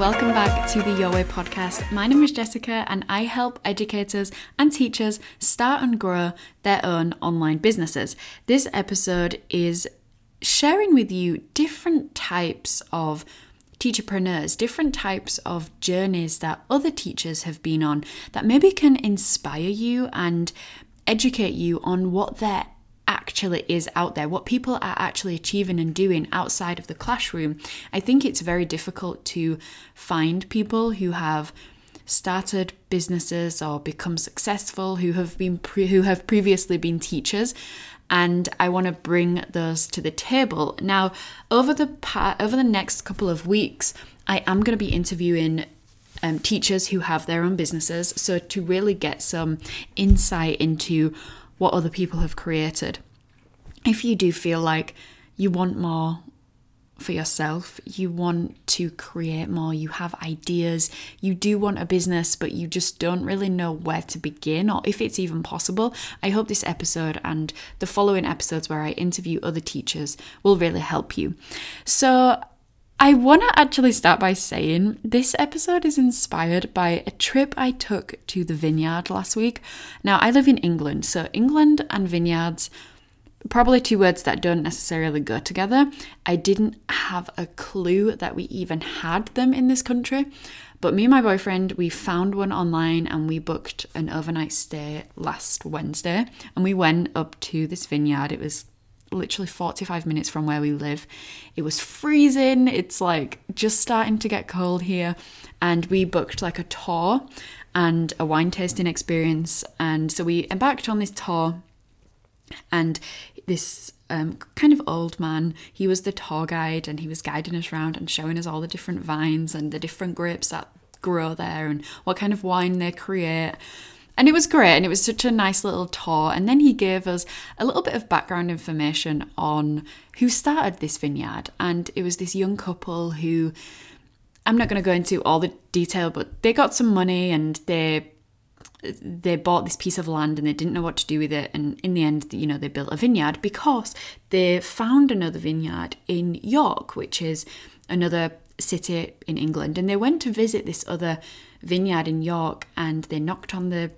welcome back to the Your Way podcast. My name is Jessica, and I help educators and teachers start and grow their own online businesses. This episode is sharing with you different types of teacherpreneurs, different types of journeys that other teachers have been on that maybe can inspire you and educate you on what their actually is out there, what people are actually achieving and doing outside of the classroom. I think it's very difficult to find people who have started businesses or become successful who have been pre- who have previously been teachers and I want to bring those to the table. Now, over the pa- over the next couple of weeks, I am going to be interviewing um, teachers who have their own businesses, so to really get some insight into what other people have created. If you do feel like you want more for yourself, you want to create more, you have ideas, you do want a business, but you just don't really know where to begin or if it's even possible, I hope this episode and the following episodes where I interview other teachers will really help you. So, I want to actually start by saying this episode is inspired by a trip I took to the vineyard last week. Now, I live in England, so England and vineyards, probably two words that don't necessarily go together. I didn't have a clue that we even had them in this country. But me and my boyfriend, we found one online and we booked an overnight stay last Wednesday. And we went up to this vineyard. It was literally 45 minutes from where we live. It was freezing. It's like just starting to get cold here. And we booked like a tour and a wine tasting experience. And so we embarked on this tour. And this um, kind of old man, he was the tour guide and he was guiding us around and showing us all the different vines and the different grapes that grow there and what kind of wine they create. And it was great and it was such a nice little tour. And then he gave us a little bit of background information on who started this vineyard. And it was this young couple who, I'm not going to go into all the detail, but they got some money and they they bought this piece of land and they didn't know what to do with it and in the end you know they built a vineyard because they found another vineyard in York which is another city in England and they went to visit this other vineyard in York and they knocked on the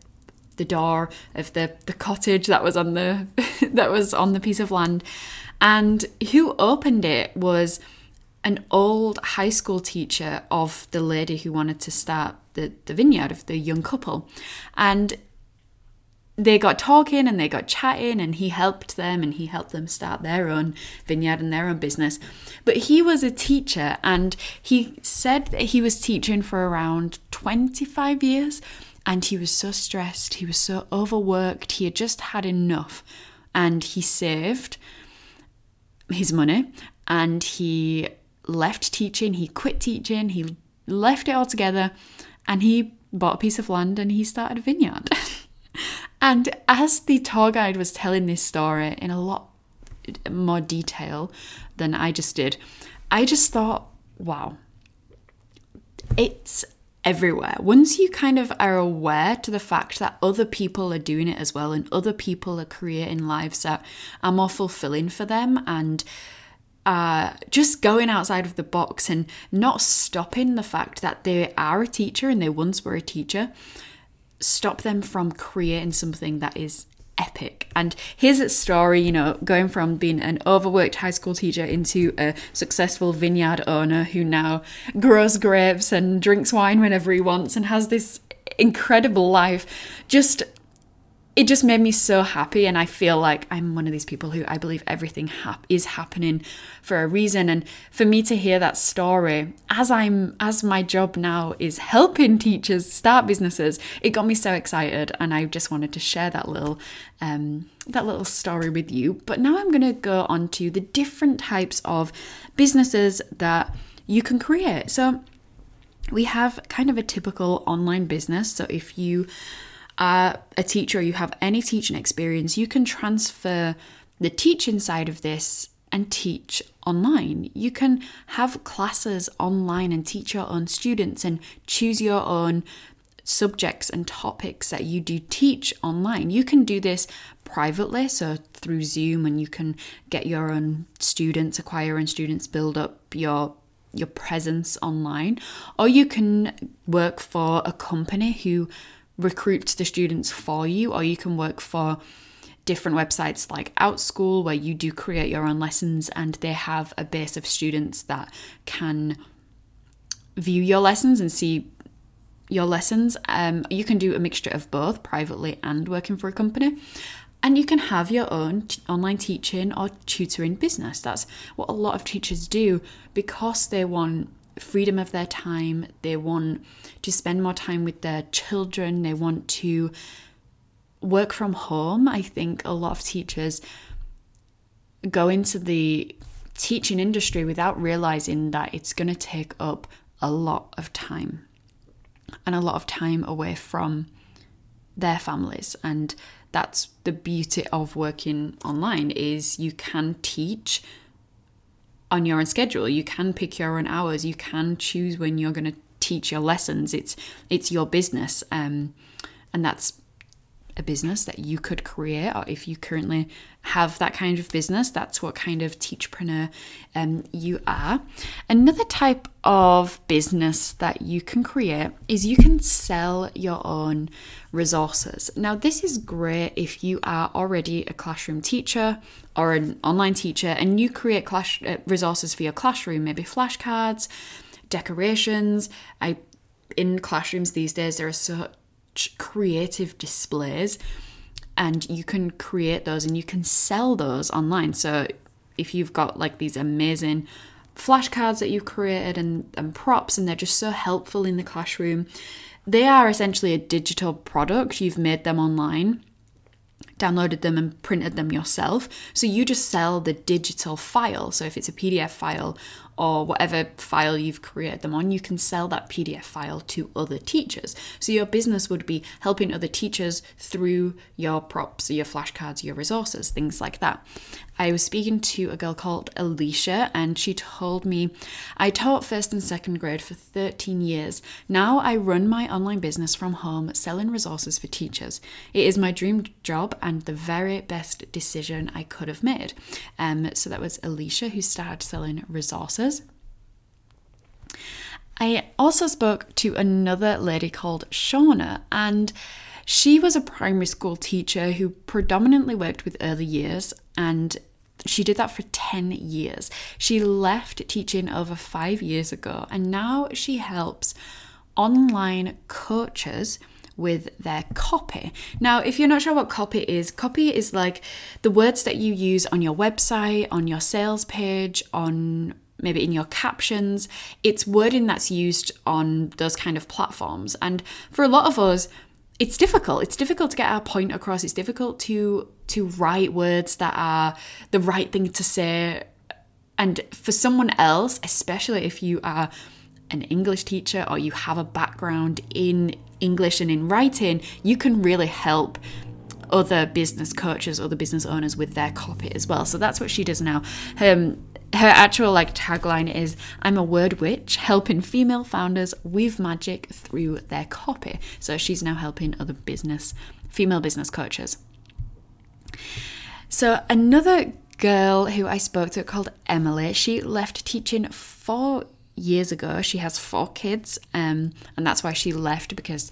the door of the the cottage that was on the that was on the piece of land. And who opened it was an old high school teacher of the lady who wanted to start the, the vineyard of the young couple. And they got talking and they got chatting and he helped them and he helped them start their own vineyard and their own business. But he was a teacher and he said that he was teaching for around 25 years and he was so stressed, he was so overworked, he had just had enough. And he saved his money and he left teaching, he quit teaching, he left it all together, and he bought a piece of land and he started a vineyard. and as the tour guide was telling this story in a lot more detail than I just did, I just thought, wow, it's everywhere. Once you kind of are aware to the fact that other people are doing it as well and other people are creating lives that are more fulfilling for them and uh, just going outside of the box and not stopping the fact that they are a teacher and they once were a teacher, stop them from creating something that is epic. And its story, you know, going from being an overworked high school teacher into a successful vineyard owner who now grows grapes and drinks wine whenever he wants and has this incredible life. Just it just made me so happy and i feel like i'm one of these people who i believe everything hap- is happening for a reason. And for me to hear that story as i'm as my job now is helping teachers start businesses it got me so excited and i just wanted to share that little um, that little story with you. But now i'm going to go on to the different types of businesses that you can create. So we have kind of a typical online business. So if you are a teacher or you have any teaching experience, you can transfer the teaching side of this and teach online. You can have classes online and teach your own students and choose your own subjects and topics that you do teach online. You can do this privately, so through Zoom, and you can get your own students, acquire your own students, build up your your presence online, or you can work for a company who recruits the students for you, or you can work for different websites like Outschool, where you do create your own lessons and they have a base of students that can view your lessons and see your lessons. Um, you can do a mixture of both, privately and working for a company. And you can have your own t- online teaching or tutoring business. That's what a lot of teachers do because they want freedom of their time. They want to spend more time with their children. They want to work from home. I think a lot of teachers go into the teaching industry without realizing that it's going to take up a lot of time and a lot of time away from their families and that's the beauty of working online is you can teach on your own schedule. You can pick your own hours. You can choose when you're going to teach your lessons. It's it's your business um, and that's a business that you could create, or if you currently have that kind of business, that's what kind of teachpreneur um, you are. Another type of business that you can create is you can sell your own resources. Now, this is great if you are already a classroom teacher or an online teacher and you create class uh, resources for your classroom, maybe flashcards, decorations. I in classrooms these days there are so creative displays and you can create those and you can sell those online. So if you've got like these amazing flashcards that you've created and, and props and they're just so helpful in the classroom, they are essentially a digital product. You've made them online downloaded them and printed them yourself. So you just sell the digital file. So if it's a PDF file or whatever file you've created them on, you can sell that PDF file to other teachers. So your business would be helping other teachers through your props, your flashcards, your resources, things like that. I was speaking to a girl called Alicia, and she told me, I taught first and second grade for 13 years. Now I run my online business from home, selling resources for teachers. It is my dream job and the very best decision I could have made. Um, so that was Alicia who started selling resources I also spoke to another lady called Shauna, and she was a primary school teacher who predominantly worked with early years and she did that for 10 years. She left teaching over five years ago and now she helps online coaches with their copy. Now, if you're not sure what copy is, copy is like the words that you use on your website, on your sales page, on maybe in your captions. It's wording that's used on those kind of platforms. And for a lot of us, it's difficult. It's difficult to get our point across. It's difficult to to write words that are the right thing to say. And for someone else, especially if you are an English teacher or you have a background in English and in writing, you can really help other business coaches, other business owners with their copy as well. So that's what she does now. Um, her actual like tagline is I'm a word witch helping female founders weave magic through their copy. So she's now helping other business female business coaches. So another girl who I spoke to called Emily, she left teaching 4 years ago. She has 4 kids um and that's why she left because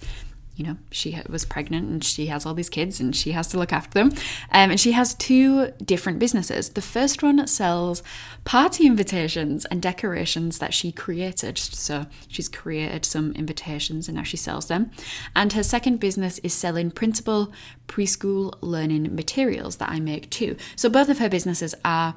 you know, she was pregnant and she has all these kids and she has to look after them. Um, and she has two different businesses. The first one sells party invitations and decorations that she created. So she's created some invitations and now she sells them. And her second business is selling printable preschool learning materials that I make too. So both of her businesses are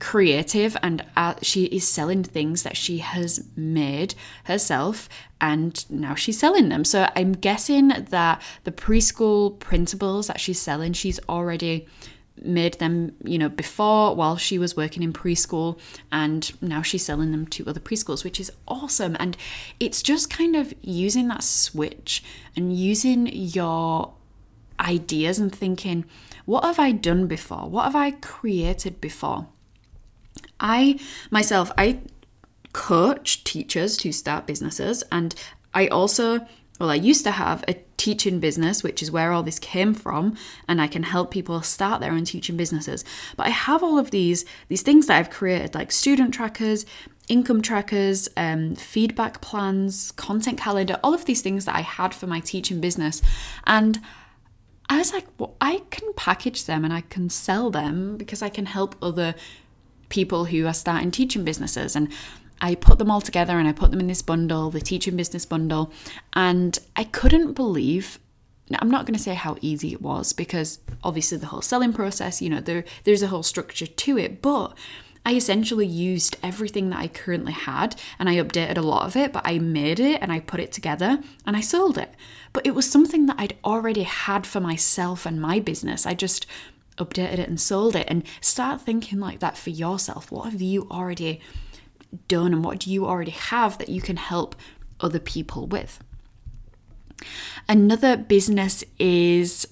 creative and uh, she is selling things that she has made herself and now she's selling them. So I'm guessing that the preschool printables that she's selling, she's already made them, you know, before while she was working in preschool and now she's selling them to other preschools, which is awesome. And it's just kind of using that switch and using your ideas and thinking, what have I done before? What have I created before? I myself, I coach teachers to start businesses, and I also, well, I used to have a teaching business, which is where all this came from, and I can help people start their own teaching businesses. But I have all of these these things that I've created, like student trackers, income trackers, um, feedback plans, content calendar, all of these things that I had for my teaching business. And I was like, well, I can package them and I can sell them because I can help other people who are starting teaching businesses. And I put them all together and I put them in this bundle, the teaching business bundle. And I couldn't believe now, I'm not going to say how easy it was because obviously the whole selling process, you know, there there's a whole structure to it, but I essentially used everything that I currently had and I updated a lot of it, but I made it and I put it together and I sold it. But it was something that I'd already had for myself and my business. I just updated it and sold it and start thinking like that for yourself. What have you already done and what do you already have that you can help other people with? Another business is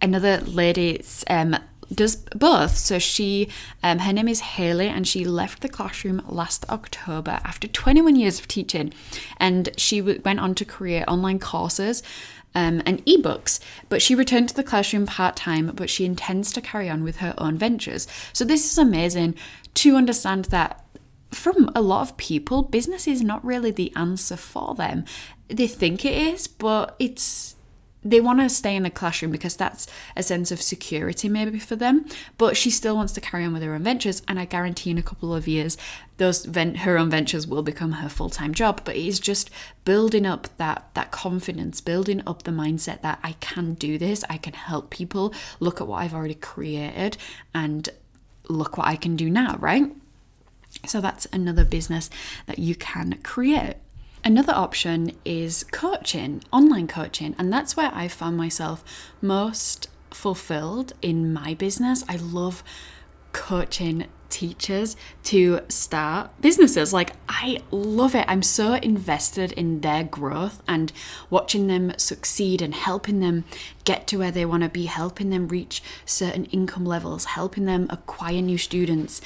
another lady um, does both. So she, um, her name is Haley, and she left the classroom last October after 21 years of teaching, and she w- went on to create online courses. Um, and ebooks, but she returned to the classroom part time, but she intends to carry on with her own ventures. So, this is amazing to understand that from a lot of people, business is not really the answer for them. They think it is, but it's they want to stay in the classroom because that's a sense of security maybe for them but she still wants to carry on with her own ventures and i guarantee in a couple of years those vent- her own ventures will become her full-time job. But it is just building up that that confidence building up the mindset that i can do this i can help people. Look at what i've already created and look what i can do now right? So that's another business that you can create. Another option is coaching, online coaching, and that's where I found myself most fulfilled in my business. I love coaching teachers to start businesses. Like, I love it. I'm so invested in their growth and watching them succeed and helping them get to where they want to be, helping them reach certain income levels, helping them acquire new students,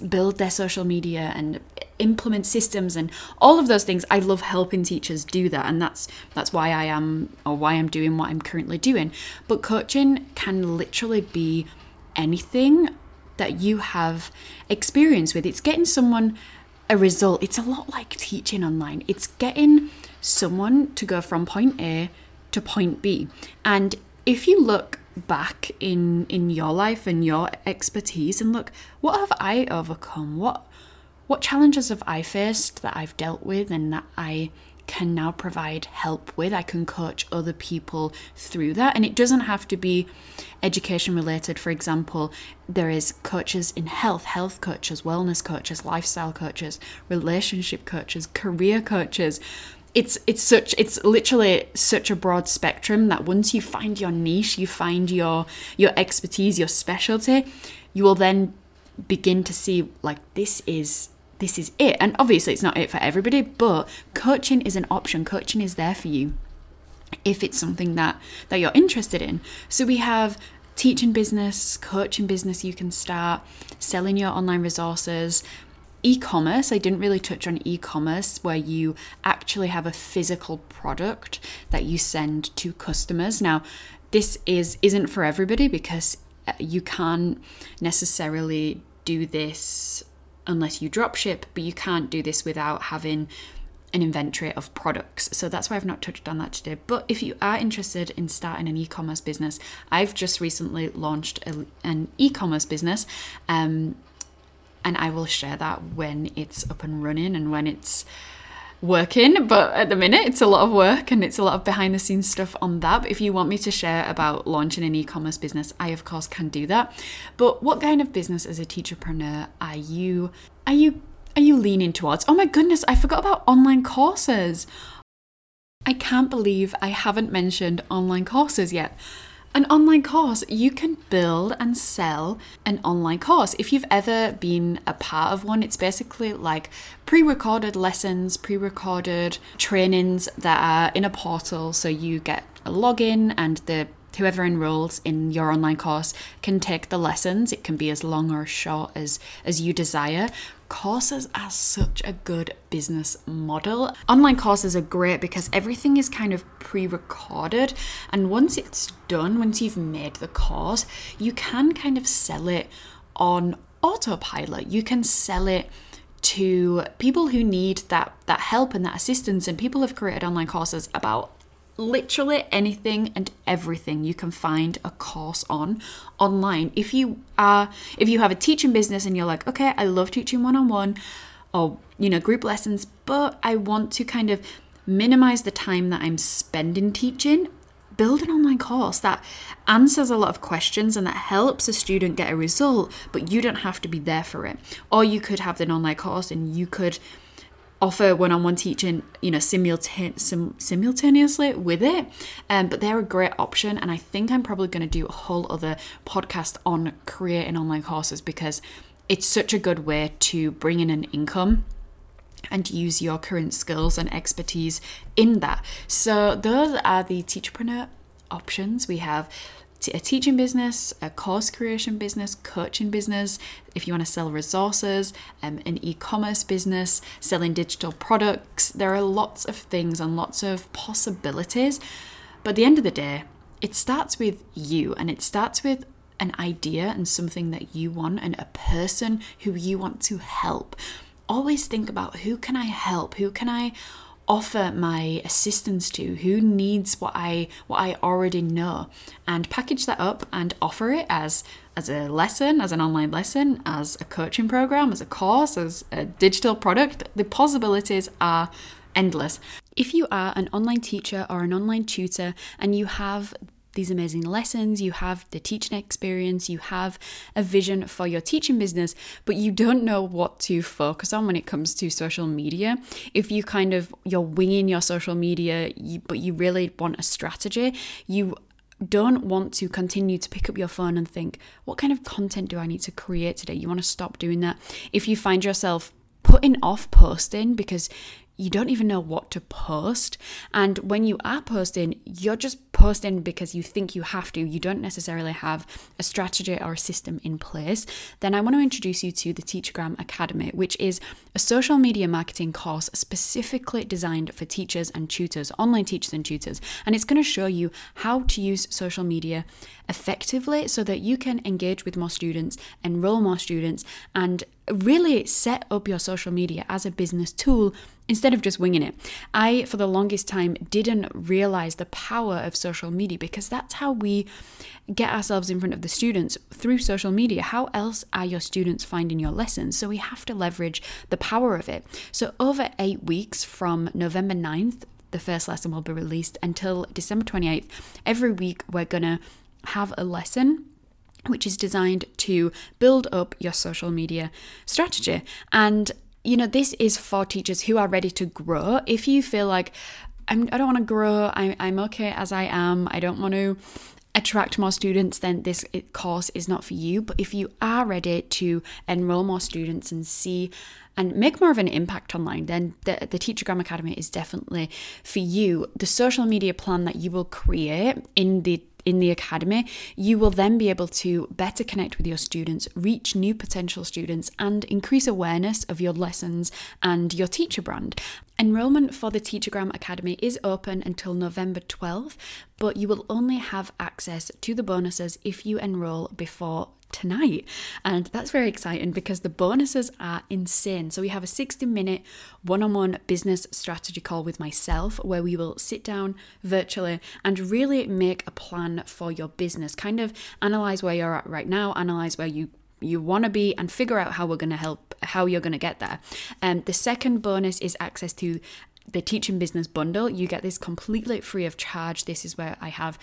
build their social media and implement systems and all of those things. I love helping teachers do that and that's that's why I am or why I'm doing what I'm currently doing. But coaching can literally be anything that you have experience with. It's getting someone a result. It's a lot like teaching online. It's getting someone to go from point A to point B. And if you look back in in your life and your expertise and look, what have I overcome? What what challenges have I faced that I've dealt with and that I can now provide help with. I can coach other people through that. And it doesn't have to be education related. For example, there is coaches in health, health coaches, wellness coaches, lifestyle coaches, relationship coaches, career coaches. It's it's such it's literally such a broad spectrum that once you find your niche, you find your your expertise, your specialty, you will then begin to see like this is this is it. And obviously, it's not it for everybody, but coaching is an option. Coaching is there for you if it's something that that you're interested in. So we have teaching business, coaching business you can start, selling your online resources, e-commerce i didn't really touch on e-commerce where you actually have a physical product that you send to customers now this is isn't for everybody because uh, you can't necessarily do this unless you dropship, but you can't do this without having an inventory of products. So that's why I've not touched on that today. But if you are interested in starting an e commerce business, I've just recently launched a, an e commerce business. Um, and I will share that when it's up and running and when it's working, but at the minute it's a lot of work and it's a lot of behind the scenes stuff on that. But if you want me to share about launching an e commerce business, I of course can do that. But what kind of business as a teacherpreneur are you are you are you leaning towards? Oh my goodness, I forgot about online courses. I can't believe I haven't mentioned online courses yet. An online course, you can build and sell an online course. If you've ever been a part of one, it's basically like pre recorded lessons, pre recorded trainings that are in a portal. So you get a login and the whoever enrolls in your online course can take the lessons. It can be as long or as short as as you desire. Courses are such a good business model. Online courses are great because everything is kind of pre-recorded and once it's done once you've made the course you can kind of sell it on autopilot. You can sell it to people who need that that help and that assistance and people have created online courses about literally anything and everything you can find a course on online. If you are if you have a teaching business and you're like okay i love teaching one-on-one or you know group lessons but i want to kind of minimize the time that i'm spending teaching build an online course that answers a lot of questions and that helps a student get a result but you don't have to be there for it. Or you could have an online course and you could offer one-on-one teaching you know simultane- sim- simultaneously with it. Um, but they're a great option and i think i'm probably going to do a whole other podcast on creating online courses because it's such a good way to bring in an income and use your current skills and expertise in that. So those are the teacherpreneur options we have a teaching business, a course creation business, coaching business, if you want to sell resources, um, an e commerce business, selling digital products. There are lots of things and lots of possibilities. But at the end of the day, it starts with you and it starts with an idea and something that you want and a person who you want to help. Always think about who can I help? Who can I offer my assistance to who needs what i what i already know and package that up and offer it as as a lesson as an online lesson as a coaching program as a course as a digital product. The possibilities are endless. If you are an online teacher or an online tutor and you have these amazing lessons, you have the teaching experience, you have a vision for your teaching business, but you don't know what to focus on when it comes to social media. If you kind of you're winging your social media, you, but you really want a strategy, you don't want to continue to pick up your phone and think, what kind of content do I need to create today? You want to stop doing that. If you find yourself putting off posting because you don't even know what to post. And when you are posting, you're just posting because you think you have to. You don't necessarily have a strategy or a system in place. Then I want to introduce you to the Teachergram Academy, which is a social media marketing course specifically designed for teachers and tutors, online teachers and tutors. And it's going to show you how to use social media effectively so that you can engage with more students, enroll more students, and really set up your social media as a business tool instead of just winging it. I, for the longest time, didn't realize the power of social media because that's how we get ourselves in front of the students through social media. How else are your students finding your lessons? So we have to leverage the power of it. So, over eight weeks from November 9th, the first lesson will be released until December 28th. Every week, we're going to have a lesson which is designed to build up your social media strategy. And you know, this is for teachers who are ready to grow. If you feel like I'm, I do not want to grow, I, I'm okay as I am, I don't want to attract more students, then this course is not for you. But if you are ready to enroll more students and see and make more of an impact online, then the, the Teachergram Academy is definitely for you. The social media plan that you will create in the in the academy, you will then be able to better connect with your students, reach new potential students, and increase awareness of your lessons and your teacher brand. Enrollment for the Teachergram Academy is open until November 12th, but you will only have access to the bonuses if you enroll before tonight. And that's very exciting because the bonuses are insane. So, we have a 60 minute one on one business strategy call with myself where we will sit down virtually and really make a plan for your business. Kind of analyze where you're at right now, analyze where you you want to be and figure out how we're going to help how you're going to get there um, the second bonus is access to the teaching business bundle you get this completely free of charge. This is where i have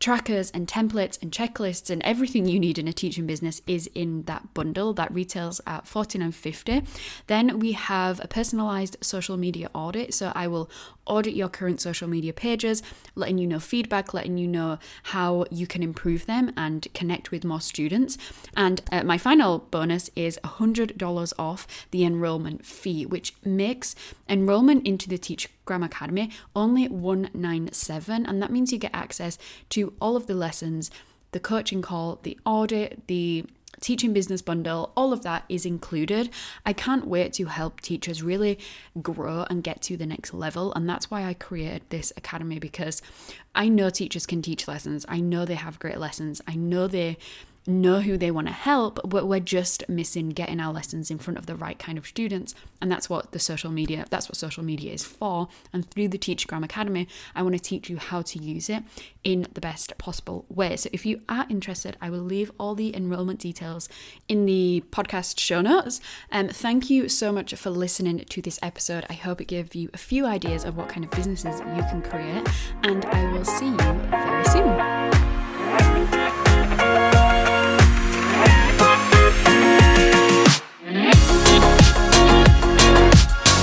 trackers and templates and checklists and everything you need in a teaching business is in that bundle that retails at 49.50 then we have a personalized social media audit. So i will audit your current social media pages letting you know feedback letting you know how you can improve them and connect with more students. And uh, my final bonus is $100 off the enrollment fee which makes enrollment into the teach Gram Academy only 197 and that means you get access to all of the lessons, the coaching call, the audit, the teaching business bundle, all of that is included. I can't wait to help teachers really grow and get to the next level. And that's why I created this academy because I know teachers can teach lessons. I know they have great lessons. I know they know who they want to help, but we're just missing getting our lessons in front of the right kind of students. And that's what the social media, that's what social media is for. And through the Teachergram Academy, I want to teach you how to use it in the best possible way. So if you are interested, I will leave all the enrollment details in the podcast show notes. Um, thank you so much for listening to this episode. I hope it gave you a few ideas of what kind of businesses you can create, and I will see you very soon.